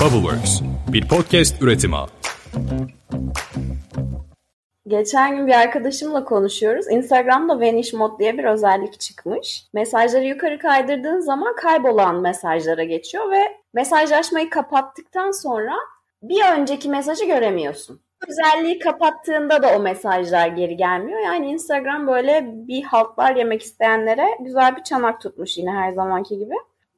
Bubbleworks, bir podcast üretimi. Geçen gün bir arkadaşımla konuşuyoruz. Instagram'da Vanish Mode diye bir özellik çıkmış. Mesajları yukarı kaydırdığın zaman kaybolan mesajlara geçiyor ve mesajlaşmayı kapattıktan sonra bir önceki mesajı göremiyorsun. Özelliği kapattığında da o mesajlar geri gelmiyor. Yani Instagram böyle bir haltlar yemek isteyenlere güzel bir çanak tutmuş yine her zamanki gibi.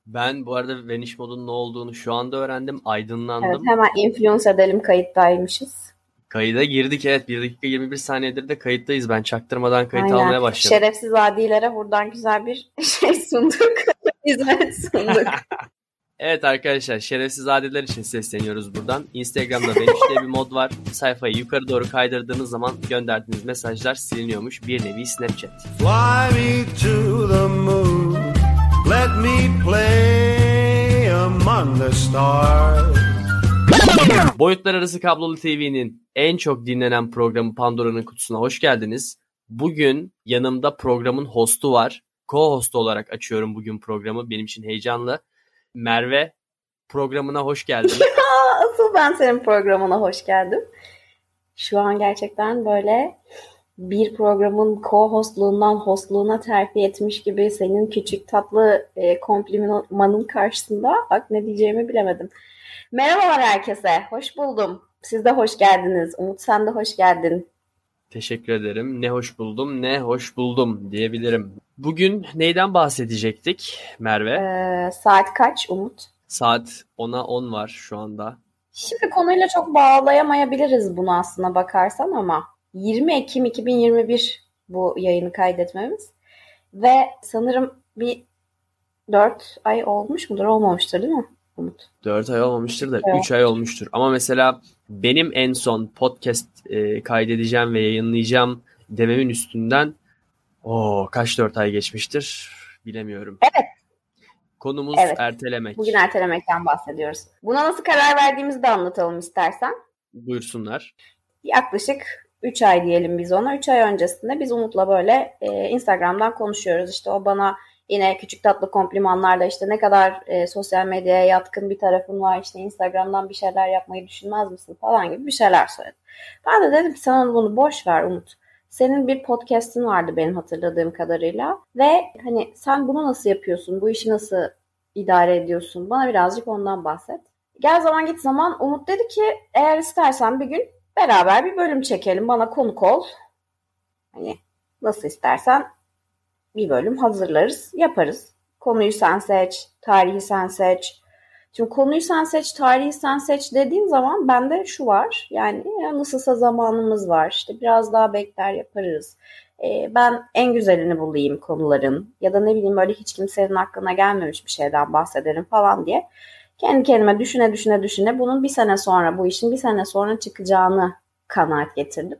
Ben bu arada Vanish modun ne olduğunu şu anda öğrendim. Aydınlandım. Evet, hemen influence edelim kayıttaymışız. Kayıda girdik evet. 1 dakika 21 saniyedir de kayıttayız. Ben çaktırmadan kayıt Aynen. almaya başladım. Şerefsiz adilere buradan güzel bir şey sunduk. Hizmet sunduk. evet arkadaşlar şerefsiz adiler için sesleniyoruz buradan. Instagram'da Vanish diye bir mod var. Sayfayı yukarı doğru kaydırdığınız zaman gönderdiğiniz mesajlar siliniyormuş. Bir nevi Snapchat. Fly me to. Let me play among the stars. Boyutlar Arası Kablolu TV'nin en çok dinlenen programı Pandora'nın kutusuna hoş geldiniz. Bugün yanımda programın hostu var. Co-host olarak açıyorum bugün programı. Benim için heyecanlı. Merve programına hoş geldin. Asıl ben senin programına hoş geldim. Şu an gerçekten böyle bir programın co-hostluğundan hostluğuna terfi etmiş gibi senin küçük tatlı e, komplimanın karşısında bak ne diyeceğimi bilemedim. Merhabalar herkese, hoş buldum. Siz de hoş geldiniz. Umut sen de hoş geldin. Teşekkür ederim. Ne hoş buldum, ne hoş buldum diyebilirim. Bugün neyden bahsedecektik Merve? Ee, saat kaç Umut? Saat 10'a 10 var şu anda. Şimdi konuyla çok bağlayamayabiliriz bunu aslına bakarsan ama 20 Ekim 2021 bu yayını kaydetmemiz. Ve sanırım bir 4 ay olmuş mudur? Olmamıştır değil mi Umut? 4 ay olmamıştır da evet. 3 ay olmuştur. Ama mesela benim en son podcast e, kaydedeceğim ve yayınlayacağım dememin üstünden o kaç 4 ay geçmiştir bilemiyorum. Evet. Konumuz evet. ertelemek. Bugün ertelemekten bahsediyoruz. Buna nasıl karar verdiğimizi de anlatalım istersen. Buyursunlar. Yaklaşık 3 ay diyelim biz ona. 3 ay öncesinde biz Umut'la böyle e, Instagram'dan konuşuyoruz. İşte o bana yine küçük tatlı komplimanlarla işte ne kadar e, sosyal medyaya yatkın bir tarafın var işte Instagram'dan bir şeyler yapmayı düşünmez misin falan gibi bir şeyler söyledi. Ben de dedim ki sen bunu boş ver Umut. Senin bir podcast'in vardı benim hatırladığım kadarıyla ve hani sen bunu nasıl yapıyorsun? Bu işi nasıl idare ediyorsun? Bana birazcık ondan bahset. Gel zaman git zaman Umut dedi ki eğer istersen bir gün beraber bir bölüm çekelim. Bana konuk ol. Hani nasıl istersen bir bölüm hazırlarız, yaparız. Konuyu sen seç, tarihi sen seç. Şimdi konuyu sen seç, tarihi sen seç dediğin zaman bende şu var. Yani nasılsa zamanımız var. İşte biraz daha bekler yaparız. Ee, ben en güzelini bulayım konuların. Ya da ne bileyim böyle hiç kimsenin aklına gelmemiş bir şeyden bahsedelim falan diye. Kendi kendime düşüne düşüne düşüne bunun bir sene sonra, bu işin bir sene sonra çıkacağını kanaat getirdim.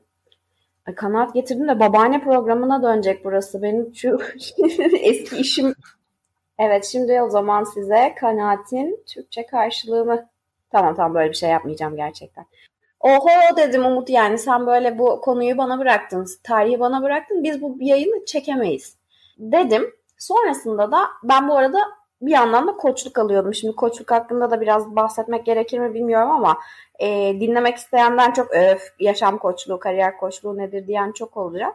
Kanaat getirdim de babaanne programına dönecek burası. Benim şu eski işim. Evet şimdi o zaman size kanaatin Türkçe karşılığını. Tamam tamam böyle bir şey yapmayacağım gerçekten. Oho dedim Umut yani sen böyle bu konuyu bana bıraktın. Tarihi bana bıraktın. Biz bu yayını çekemeyiz. Dedim. Sonrasında da ben bu arada bir yandan da koçluk alıyordum. Şimdi koçluk hakkında da biraz bahsetmek gerekir mi bilmiyorum ama e, dinlemek isteyenden çok öf yaşam koçluğu, kariyer koçluğu nedir diyen çok olacak.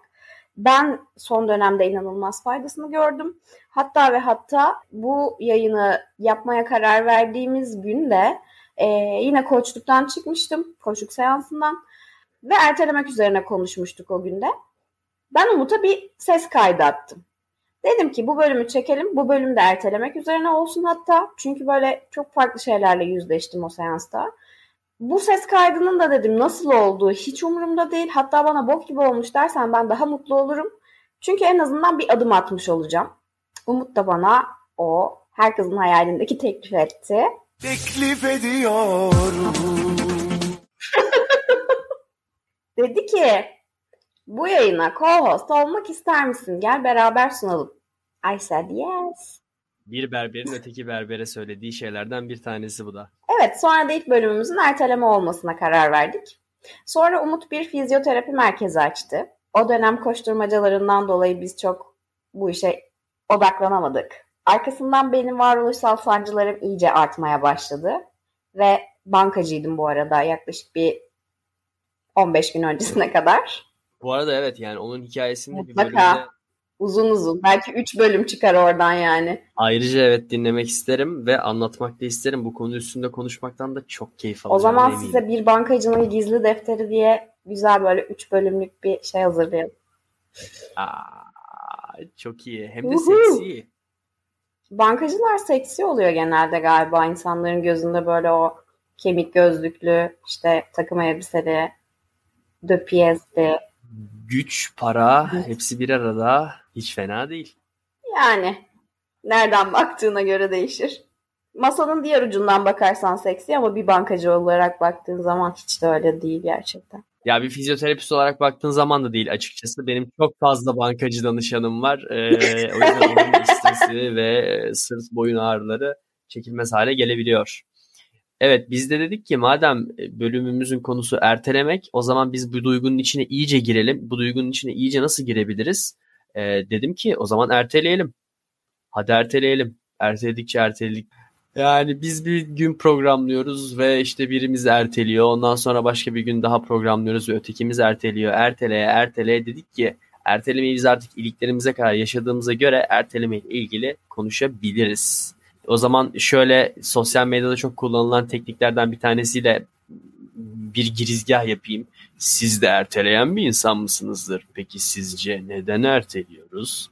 Ben son dönemde inanılmaz faydasını gördüm. Hatta ve hatta bu yayını yapmaya karar verdiğimiz günde e, yine koçluktan çıkmıştım. Koçluk seansından. Ve ertelemek üzerine konuşmuştuk o günde. Ben Umut'a bir ses kaydı attım. Dedim ki bu bölümü çekelim. Bu bölümü de ertelemek üzerine olsun hatta. Çünkü böyle çok farklı şeylerle yüzleştim o seansta. Bu ses kaydının da dedim nasıl olduğu hiç umurumda değil. Hatta bana bok gibi olmuş dersen ben daha mutlu olurum. Çünkü en azından bir adım atmış olacağım. Umut da bana o herkesin hayalindeki teklif etti. Teklif ediyorum. Dedi ki bu yayına co-host olmak ister misin? Gel beraber sunalım. I said yes. Bir berberin öteki berbere söylediği şeylerden bir tanesi bu da. Evet sonra da ilk bölümümüzün erteleme olmasına karar verdik. Sonra Umut bir fizyoterapi merkezi açtı. O dönem koşturmacalarından dolayı biz çok bu işe odaklanamadık. Arkasından benim varoluşsal sancılarım iyice artmaya başladı. Ve bankacıydım bu arada yaklaşık bir 15 gün öncesine kadar. Bu arada evet yani onun hikayesinde Mutlaka. bir bölümde uzun uzun belki 3 bölüm çıkar oradan yani. Ayrıca evet dinlemek isterim ve anlatmak da isterim. Bu konu üstünde konuşmaktan da çok keyif alacağım. O zaman eminim. size bir bankacının gizli defteri diye güzel böyle 3 bölümlük bir şey hazırlayalım. Aa, çok iyi. Hem de Uhu. seksi. Bankacılar seksi oluyor genelde galiba insanların gözünde böyle o kemik gözlüklü işte takım elbiseli de piyesli. Güç, para hepsi bir arada hiç fena değil. Yani nereden baktığına göre değişir. Masanın diğer ucundan bakarsan seksi ama bir bankacı olarak baktığın zaman hiç de öyle değil gerçekten. Ya bir fizyoterapist olarak baktığın zaman da değil açıkçası. Benim çok fazla bankacı danışanım var. Ee, o yüzden onun stresi ve sırt boyun ağrıları çekilmez hale gelebiliyor. Evet biz de dedik ki madem e, bölümümüzün konusu ertelemek o zaman biz bu duygunun içine iyice girelim. Bu duygunun içine iyice nasıl girebiliriz? Ee, dedim ki o zaman erteleyelim. Hadi erteleyelim. Erteledikçe erteledik. Yani biz bir gün programlıyoruz ve işte birimiz erteliyor. Ondan sonra başka bir gün daha programlıyoruz ve ötekimiz erteliyor. Erteleye erteleye dedik ki ertelemeyi biz artık iliklerimize kadar yaşadığımıza göre erteleme ilgili konuşabiliriz. O zaman şöyle sosyal medyada çok kullanılan tekniklerden bir tanesiyle bir girizgah yapayım. Siz de erteleyen bir insan mısınızdır? Peki sizce neden erteliyoruz?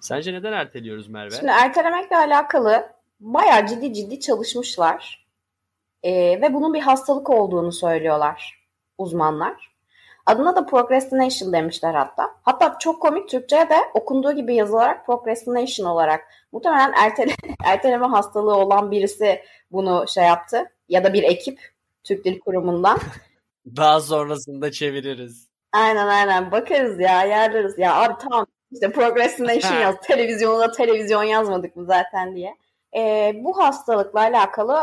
Sence neden erteliyoruz Merve? Şimdi ertelemekle alakalı bayağı ciddi ciddi çalışmışlar. Ee, ve bunun bir hastalık olduğunu söylüyorlar uzmanlar. Adına da procrastination demişler hatta. Hatta çok komik Türkçe'ye de okunduğu gibi yazılarak procrastination olarak. Muhtemelen ertele, erteleme hastalığı olan birisi bunu şey yaptı. Ya da bir ekip Türk Dil Kurumu'ndan. Daha sonrasında çeviririz. Aynen aynen bakarız ya yerleriz ya abi tamam işte procrastination yaz televizyonda televizyon yazmadık mı zaten diye. Ee, bu hastalıkla alakalı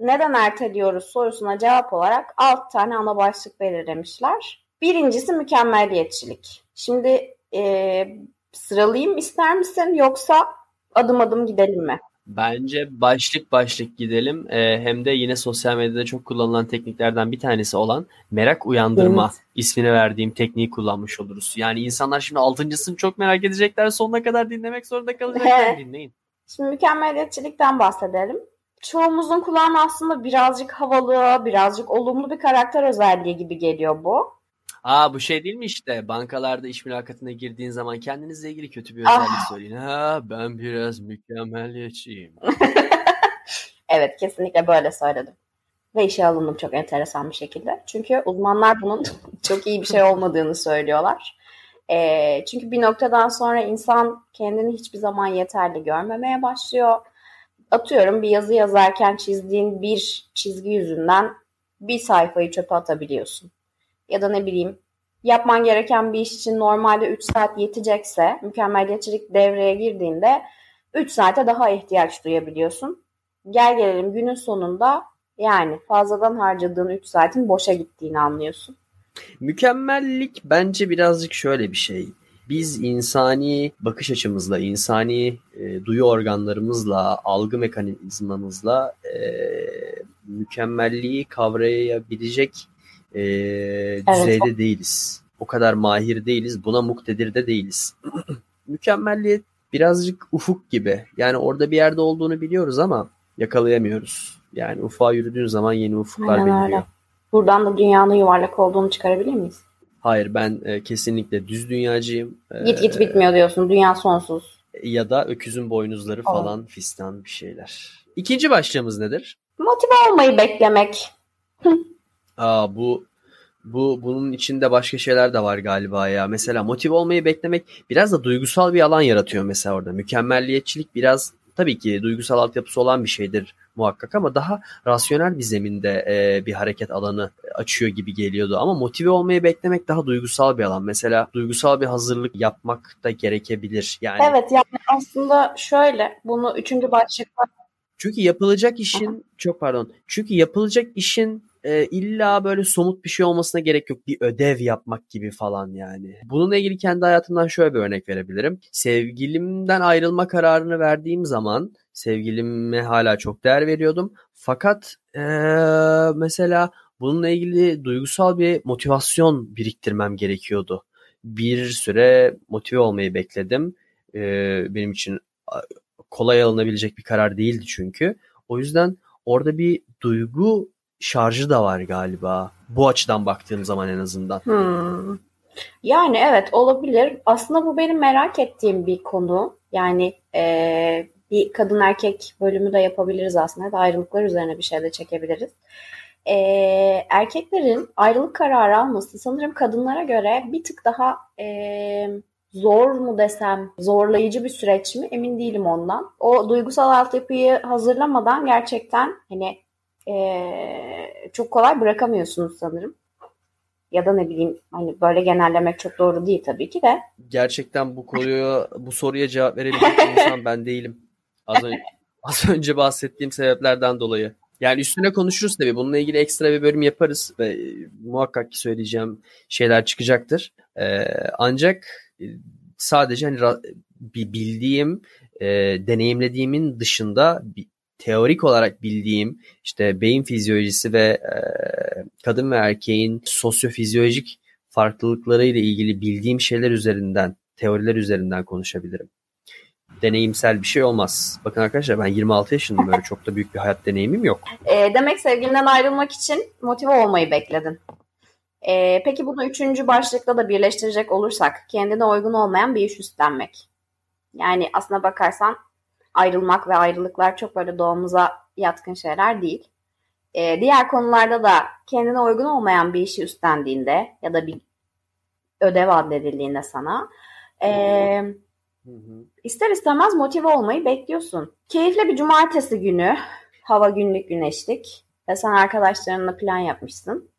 neden erteliyoruz sorusuna cevap olarak 6 tane ana başlık belirlemişler. Birincisi mükemmeliyetçilik. Şimdi e, sıralayayım ister misin yoksa adım adım gidelim mi? Bence başlık başlık gidelim. Ee, hem de yine sosyal medyada çok kullanılan tekniklerden bir tanesi olan merak uyandırma evet. ismini verdiğim tekniği kullanmış oluruz. Yani insanlar şimdi altıncısını çok merak edecekler. Sonuna kadar dinlemek zorunda kalacaklar. Dinleyin. Şimdi mükemmeliyetçilikten bahsedelim. Çoğumuzun kulağına aslında birazcık havalı, birazcık olumlu bir karakter özelliği gibi geliyor bu. Aa bu şey değil mi işte bankalarda iş mülakatına girdiğin zaman kendinizle ilgili kötü bir özellik ah. söyleyin. Ha ben biraz mükemmeliyetçiyim. evet kesinlikle böyle söyledim. Ve işe alındım çok enteresan bir şekilde. Çünkü uzmanlar bunun çok iyi bir şey olmadığını söylüyorlar. E, çünkü bir noktadan sonra insan kendini hiçbir zaman yeterli görmemeye başlıyor. Atıyorum bir yazı yazarken çizdiğin bir çizgi yüzünden bir sayfayı çöpe atabiliyorsun ya da ne bileyim yapman gereken bir iş için normalde 3 saat yetecekse mükemmeliyetçilik devreye girdiğinde 3 saate daha ihtiyaç duyabiliyorsun. Gel gelelim günün sonunda yani fazladan harcadığın 3 saatin boşa gittiğini anlıyorsun. Mükemmellik bence birazcık şöyle bir şey. Biz insani bakış açımızla, insani e, duyu organlarımızla, algı mekanizmamızla e, mükemmelliği kavrayabilecek e, düzeyde evet. değiliz. O kadar mahir değiliz. Buna muktedir de değiliz. Mükemmelliyet birazcık ufuk gibi. Yani orada bir yerde olduğunu biliyoruz ama yakalayamıyoruz. Yani ufağa yürüdüğün zaman yeni ufuklar Aynen beliriyor. Öyle. Buradan da dünyanın yuvarlak olduğunu çıkarabilir miyiz? Hayır ben e, kesinlikle düz dünyacıyım. Git git bitmiyor diyorsun. Dünya sonsuz. Ya da öküzün boynuzları falan oh. fistan bir şeyler. İkinci başlığımız nedir? Motive olmayı beklemek. Aa, bu bu bunun içinde başka şeyler de var galiba ya. Mesela motive olmayı beklemek biraz da duygusal bir alan yaratıyor mesela orada. Mükemmelliyetçilik biraz tabii ki duygusal altyapısı olan bir şeydir muhakkak ama daha rasyonel bir zeminde e, bir hareket alanı açıyor gibi geliyordu. Ama motive olmayı beklemek daha duygusal bir alan. Mesela duygusal bir hazırlık yapmak da gerekebilir. Yani Evet yani aslında şöyle bunu üçüncü başlıkta çünkü yapılacak işin Aha. çok pardon. Çünkü yapılacak işin e, illa böyle somut bir şey olmasına gerek yok. Bir ödev yapmak gibi falan yani. Bununla ilgili kendi hayatımdan şöyle bir örnek verebilirim. Sevgilimden ayrılma kararını verdiğim zaman sevgilime hala çok değer veriyordum. Fakat e, mesela bununla ilgili duygusal bir motivasyon biriktirmem gerekiyordu. Bir süre motive olmayı bekledim. E, benim için kolay alınabilecek bir karar değildi çünkü. O yüzden orada bir duygu şarjı da var galiba. Bu açıdan baktığım zaman en azından. Hmm. Yani evet olabilir. Aslında bu benim merak ettiğim bir konu. Yani e, bir kadın erkek bölümü de yapabiliriz aslında. ayrılıklar üzerine bir şey de çekebiliriz. E, erkeklerin ayrılık kararı alması sanırım kadınlara göre bir tık daha e, zor mu desem, zorlayıcı bir süreç mi emin değilim ondan. O duygusal altyapıyı hazırlamadan gerçekten hani e, çok kolay bırakamıyorsunuz sanırım. Ya da ne bileyim hani böyle genellemek çok doğru değil tabii ki de. Gerçekten bu konuya bu soruya cevap verebilecek insan ben değilim. Az önce, az önce bahsettiğim sebeplerden dolayı. Yani üstüne konuşuruz tabii. Bununla ilgili ekstra bir bölüm yaparız ve muhakkak ki söyleyeceğim şeyler çıkacaktır. Ee, ancak sadece hani bildiğim, e, deneyimlediğimin dışında bir teorik olarak bildiğim işte beyin fizyolojisi ve e, kadın ve erkeğin sosyofizyolojik farklılıklarıyla ilgili bildiğim şeyler üzerinden, teoriler üzerinden konuşabilirim. Deneyimsel bir şey olmaz. Bakın arkadaşlar ben 26 yaşındayım. Böyle çok da büyük bir hayat deneyimim yok. E, demek sevgilinden ayrılmak için motive olmayı bekledin. E, peki bunu üçüncü başlıkla da birleştirecek olursak kendine uygun olmayan bir iş üstlenmek. Yani aslına bakarsan ayrılmak ve ayrılıklar çok böyle doğamıza yatkın şeyler değil. E, diğer konularda da kendine uygun olmayan bir işi üstlendiğinde ya da bir ödev adledildiğinde sana e, ister istemez motive olmayı bekliyorsun. Keyifli bir cumartesi günü, hava günlük güneşlik ve sen arkadaşlarınla plan yapmışsın.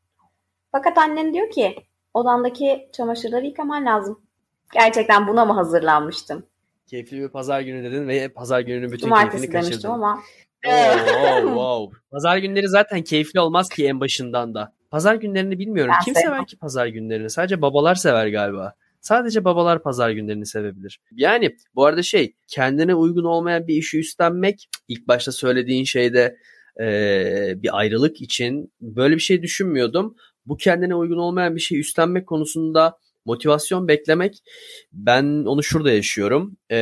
Fakat annen diyor ki odandaki çamaşırları yıkaman lazım. Gerçekten buna mı hazırlanmıştım? Keyifli bir pazar günü dedin ve pazar gününün bütün Cumartesi keyfini kaçırdın. demiştim ama. Oh, wow. Pazar günleri zaten keyifli olmaz ki en başından da. Pazar günlerini bilmiyorum. Ben Kim sevmem. sever ki pazar günlerini? Sadece babalar sever galiba. Sadece babalar pazar günlerini sevebilir. Yani bu arada şey kendine uygun olmayan bir işi üstlenmek ilk başta söylediğin şeyde e, bir ayrılık için böyle bir şey düşünmüyordum. Bu kendine uygun olmayan bir şey üstlenmek konusunda motivasyon beklemek ben onu şurada yaşıyorum. Ee,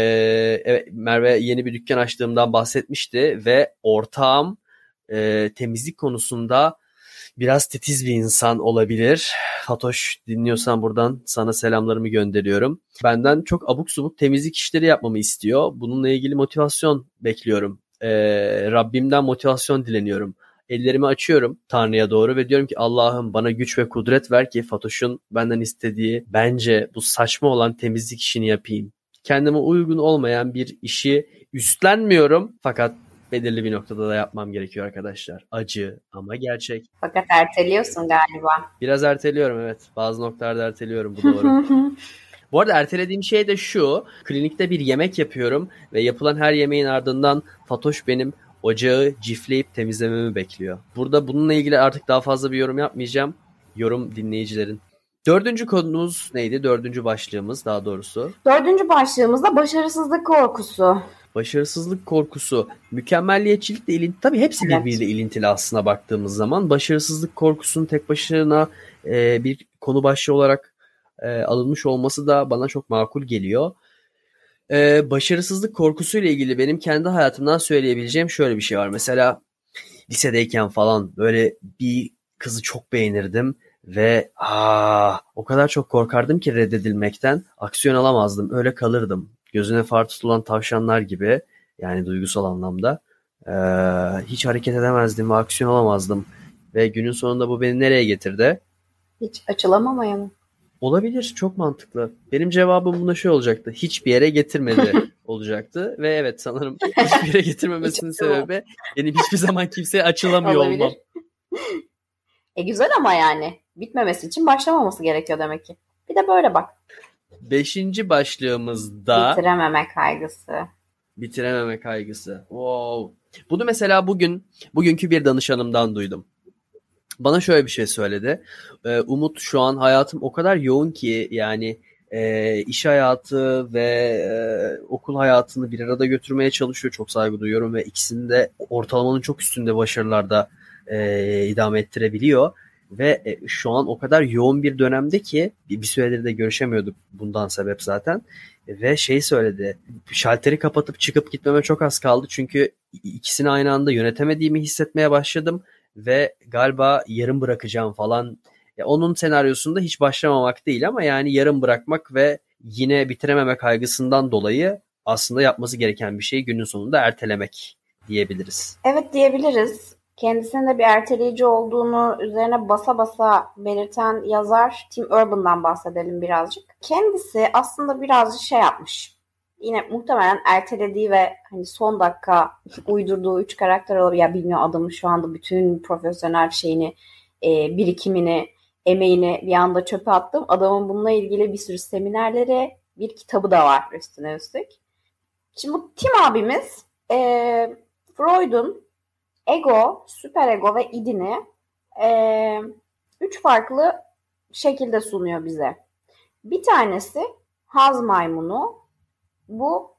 evet Merve yeni bir dükkan açtığımdan bahsetmişti ve ortağım e, temizlik konusunda biraz titiz bir insan olabilir. Fatoş dinliyorsan buradan sana selamlarımı gönderiyorum. Benden çok abuk subuk temizlik işleri yapmamı istiyor. Bununla ilgili motivasyon bekliyorum. Ee, Rabbimden motivasyon dileniyorum ellerimi açıyorum Tanrı'ya doğru ve diyorum ki Allah'ım bana güç ve kudret ver ki Fatoş'un benden istediği bence bu saçma olan temizlik işini yapayım. Kendime uygun olmayan bir işi üstlenmiyorum fakat belirli bir noktada da yapmam gerekiyor arkadaşlar. Acı ama gerçek. Fakat erteliyorsun galiba. Biraz erteliyorum evet. Bazı noktalarda erteliyorum bu doğru. Bu arada ertelediğim şey de şu. Klinikte bir yemek yapıyorum ve yapılan her yemeğin ardından Fatoş benim ocağı cifleyip temizlememi bekliyor. Burada bununla ilgili artık daha fazla bir yorum yapmayacağım. Yorum dinleyicilerin. Dördüncü konumuz neydi? Dördüncü başlığımız daha doğrusu. Dördüncü başlığımız da başarısızlık korkusu. Başarısızlık korkusu, mükemmelliyetçilikle ilintili. Tabii hepsi evet. birbiriyle ilintili aslına baktığımız zaman. Başarısızlık korkusunun tek başına e, bir konu başlığı olarak e, alınmış olması da bana çok makul geliyor. Ee, başarısızlık korkusuyla ilgili benim kendi hayatımdan söyleyebileceğim şöyle bir şey var. Mesela lisedeyken falan böyle bir kızı çok beğenirdim ve aa, o kadar çok korkardım ki reddedilmekten aksiyon alamazdım. Öyle kalırdım. Gözüne far tutulan tavşanlar gibi yani duygusal anlamda. Ee, hiç hareket edemezdim ve aksiyon alamazdım. Ve günün sonunda bu beni nereye getirdi? Hiç açılamamaya mı? Olabilir. Çok mantıklı. Benim cevabım buna şey olacaktı. Hiçbir yere getirmedi olacaktı. Ve evet sanırım hiçbir yere getirmemesinin sebebi benim hiçbir zaman kimseye açılamıyor Olabilir. olmam. E güzel ama yani. Bitmemesi için başlamaması gerekiyor demek ki. Bir de böyle bak. Beşinci başlığımızda... Bitirememe kaygısı. Bitirememe kaygısı. Wow. Bunu mesela bugün, bugünkü bir danışanımdan duydum. Bana şöyle bir şey söyledi. Ee, Umut şu an hayatım o kadar yoğun ki yani e, iş hayatı ve e, okul hayatını bir arada götürmeye çalışıyor. Çok saygı duyuyorum ve ikisini de ortalamanın çok üstünde başarılarda e, idame ettirebiliyor. Ve e, şu an o kadar yoğun bir dönemde ki bir, bir süredir de görüşemiyorduk bundan sebep zaten. Ve şey söyledi. Şalteri kapatıp çıkıp gitmeme çok az kaldı. Çünkü ikisini aynı anda yönetemediğimi hissetmeye başladım. Ve galiba yarım bırakacağım falan. Ya onun senaryosunda hiç başlamamak değil ama yani yarım bırakmak ve yine bitirememe kaygısından dolayı aslında yapması gereken bir şeyi günün sonunda ertelemek diyebiliriz. Evet diyebiliriz kendisinin de bir erteleyici olduğunu üzerine basa basa belirten yazar Tim Urban'dan bahsedelim birazcık. Kendisi aslında birazcık şey yapmış. Yine muhtemelen ertelediği ve hani son dakika uydurduğu üç karakter olabilir. Ya bilmiyor adamı şu anda bütün profesyonel şeyini, e, birikimini, emeğini bir anda çöpe attım. Adamın bununla ilgili bir sürü seminerleri, bir kitabı da var üstüne üstlük. Şimdi bu Tim abimiz e, Freud'un ego, süperego ve idini e, üç farklı şekilde sunuyor bize. Bir tanesi haz maymunu. Bu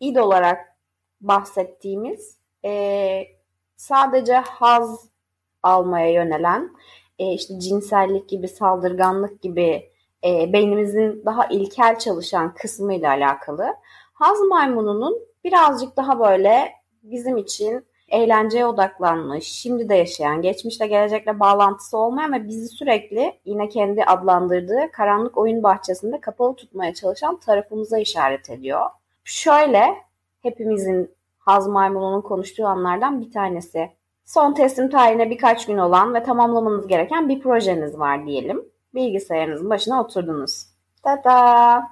id olarak bahsettiğimiz e, sadece haz almaya yönelen e, işte cinsellik gibi saldırganlık gibi e, beynimizin daha ilkel çalışan kısmıyla alakalı. Haz maymununun birazcık daha böyle bizim için eğlenceye odaklanmış, şimdi de yaşayan, geçmişle gelecekle bağlantısı olmayan ve bizi sürekli yine kendi adlandırdığı karanlık oyun bahçesinde kapalı tutmaya çalışan tarafımıza işaret ediyor. Şöyle hepimizin Haz Maymununun konuştuğu anlardan bir tanesi. Son teslim tarihine birkaç gün olan ve tamamlamanız gereken bir projeniz var diyelim. Bilgisayarınızın başına oturdunuz. Tada!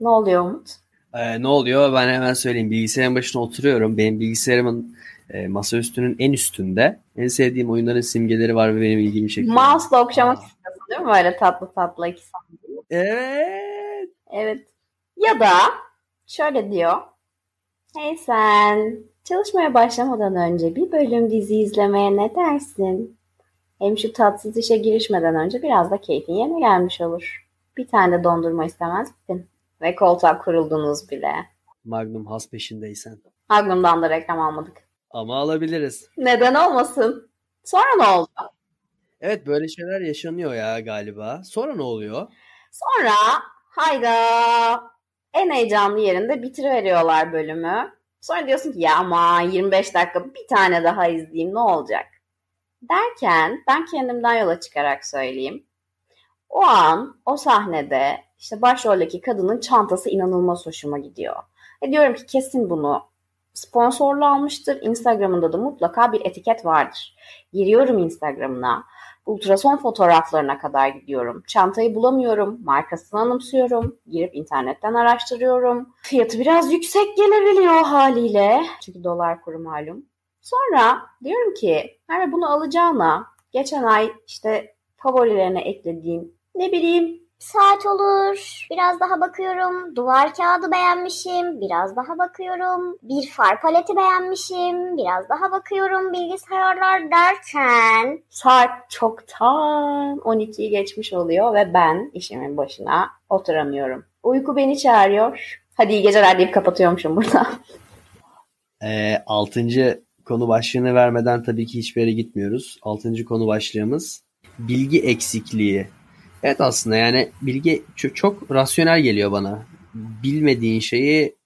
Ne oluyor Umut? Ee, ne oluyor? Ben hemen söyleyeyim. Bilgisayarın başına oturuyorum. Benim bilgisayarımın e, masaüstünün en üstünde. En sevdiğim oyunların simgeleri var ve benim ilgimi çekiyor. Mouse'la okşamak istiyorsun değil mi? Böyle tatlı tatlı iki saniye. Evet. Evet. Ya da şöyle diyor. Hey sen çalışmaya başlamadan önce bir bölüm dizi izlemeye ne dersin? Hem şu tatsız işe girişmeden önce biraz da keyfin yerine gelmiş olur. Bir tane de dondurma istemez misin? Ve koltuğa kuruldunuz bile. Magnum has peşindeysen. Magnum'dan da reklam almadık. Ama alabiliriz. Neden olmasın? Sonra ne oldu? Evet böyle şeyler yaşanıyor ya galiba. Sonra ne oluyor? Sonra hayda en heyecanlı yerinde bitiriveriyorlar bölümü. Sonra diyorsun ki ya ama 25 dakika bir tane daha izleyeyim ne olacak? Derken ben kendimden yola çıkarak söyleyeyim. O an o sahnede işte başroldeki kadının çantası inanılmaz hoşuma gidiyor. E diyorum ki kesin bunu sponsorlu almıştır. Instagram'ında da mutlaka bir etiket vardır. Giriyorum Instagram'ına. Ultrason fotoğraflarına kadar gidiyorum. Çantayı bulamıyorum. Markasını anımsıyorum. Girip internetten araştırıyorum. Fiyatı biraz yüksek gelebiliyor haliyle. Çünkü dolar kuru malum. Sonra diyorum ki Merve bunu alacağına geçen ay işte favorilerine eklediğim ne bileyim saat olur. Biraz daha bakıyorum. Duvar kağıdı beğenmişim. Biraz daha bakıyorum. Bir far paleti beğenmişim. Biraz daha bakıyorum. Bilgisayarlar derken. Saat çoktan 12'yi geçmiş oluyor ve ben işimin başına oturamıyorum. Uyku beni çağırıyor. Hadi iyi geceler deyip kapatıyormuşum burada. E, altıncı konu başlığını vermeden tabii ki hiçbir yere gitmiyoruz. Altıncı konu başlığımız bilgi eksikliği. Evet aslında yani bilgi çok, çok rasyonel geliyor bana. Bilmediğin şeyi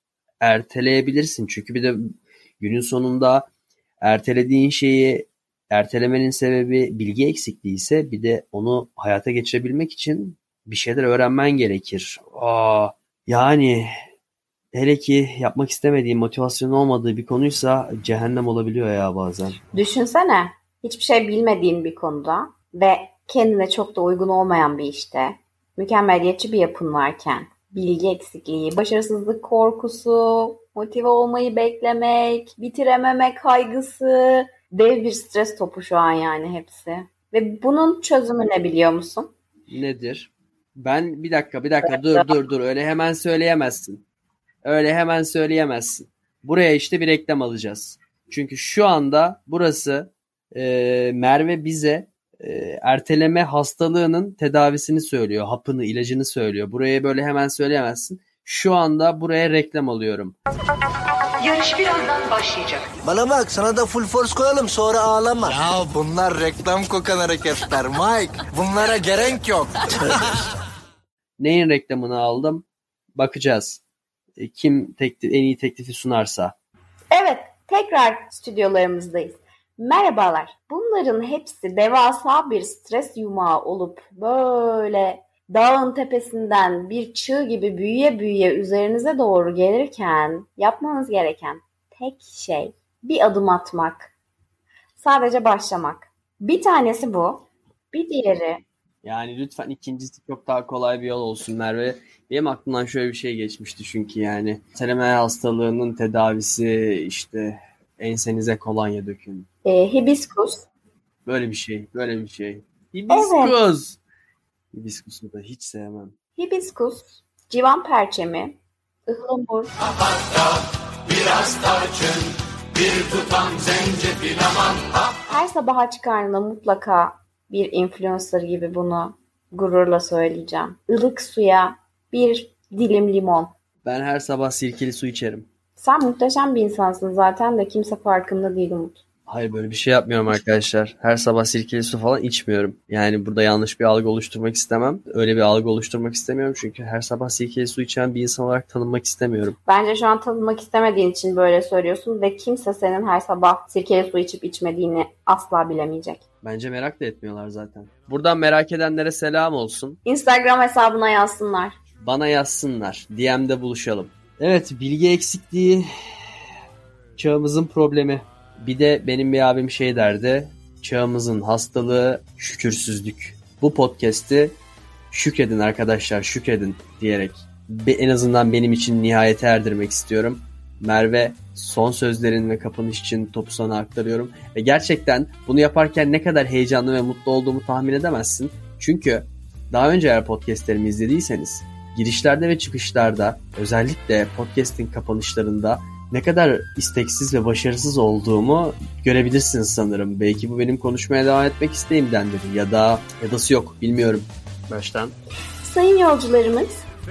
erteleyebilirsin. Çünkü bir de günün sonunda ertelediğin şeyi ertelemenin sebebi bilgi eksikliği ise bir de onu hayata geçirebilmek için bir şeyler öğrenmen gerekir. Aa, yani hele ki yapmak istemediğin, motivasyon olmadığı bir konuysa cehennem olabiliyor ya bazen. Düşünsene hiçbir şey bilmediğin bir konuda ve kendine çok da uygun olmayan bir işte, mükemmeliyetçi bir yapın varken, bilgi eksikliği, başarısızlık korkusu, motive olmayı beklemek, bitirememe kaygısı, dev bir stres topu şu an yani hepsi. Ve bunun çözümü ne biliyor musun? Nedir? Ben bir dakika bir dakika dur dur dur öyle hemen söyleyemezsin. Öyle hemen söyleyemezsin. Buraya işte bir reklam alacağız. Çünkü şu anda burası e, Merve bize e, erteleme hastalığının tedavisini söylüyor. Hapını, ilacını söylüyor. Buraya böyle hemen söyleyemezsin. Şu anda buraya reklam alıyorum. Yarış birazdan başlayacak. Bana bak sana da full force koyalım sonra ağlama. Ya bunlar reklam kokan hareketler Mike. Bunlara gerek yok. Neyin reklamını aldım? Bakacağız. E, kim teklif, en iyi teklifi sunarsa. Evet, tekrar stüdyolarımızdayız. Merhabalar. Bunların hepsi devasa bir stres yumağı olup böyle dağın tepesinden bir çığ gibi büyüye büyüye üzerinize doğru gelirken yapmanız gereken tek şey bir adım atmak. Sadece başlamak. Bir tanesi bu. Bir diğeri yani lütfen ikincisi çok daha kolay bir yol olsun Merve. Benim aklımdan şöyle bir şey geçmişti çünkü yani teleme hastalığının tedavisi işte ensenize kolonya dökün. E, hibiskus. Böyle bir şey, böyle bir şey. Hibiskus. Evet. Hibiskusu da hiç sevmem. Hibiskus, civan perçemi, ıhlamur. biraz tarçın, bir tutam zencefil aman. Her sabah aç karnına mutlaka bir influencer gibi bunu gururla söyleyeceğim. Ilık suya bir dilim limon. Ben her sabah sirkeli su içerim. Sen muhteşem bir insansın zaten de kimse farkında değil Umut. Hayır böyle bir şey yapmıyorum arkadaşlar. Her sabah sirkeli su falan içmiyorum. Yani burada yanlış bir algı oluşturmak istemem. Öyle bir algı oluşturmak istemiyorum. Çünkü her sabah sirkeli su içen bir insan olarak tanınmak istemiyorum. Bence şu an tanınmak istemediğin için böyle söylüyorsun ve kimse senin her sabah sirkeli su içip içmediğini asla bilemeyecek. Bence merak da etmiyorlar zaten. Buradan merak edenlere selam olsun. Instagram hesabına yazsınlar. Bana yazsınlar. DM'de buluşalım. Evet bilgi eksikliği çağımızın problemi. Bir de benim bir abim şey derdi. Çağımızın hastalığı şükürsüzlük. Bu podcast'i şükredin arkadaşlar şükredin diyerek en azından benim için nihayete erdirmek istiyorum. Merve son sözlerin ve kapanış için topu sana aktarıyorum. Ve gerçekten bunu yaparken ne kadar heyecanlı ve mutlu olduğumu tahmin edemezsin. Çünkü daha önce eğer podcastlerimi izlediyseniz girişlerde ve çıkışlarda özellikle podcast'in kapanışlarında ne kadar isteksiz ve başarısız olduğumu görebilirsiniz sanırım. Belki bu benim konuşmaya devam etmek isteğimdendir ya da ya dası yok bilmiyorum. Baştan. Sayın yolcularımız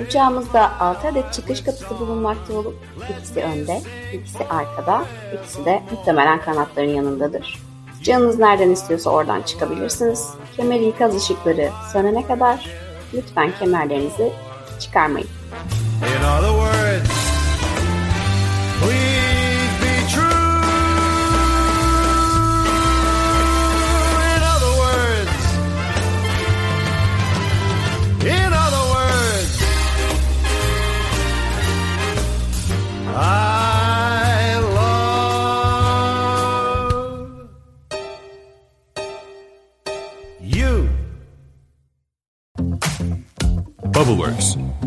uçağımızda 6 adet çıkış kapısı bulunmakta olup ikisi önde, ikisi arkada, ikisi de muhtemelen kanatların yanındadır. Canınız nereden istiyorsa oradan çıkabilirsiniz. Kemer ikaz ışıkları sönene kadar lütfen kemerlerinizi çıkarmayın. In other words, please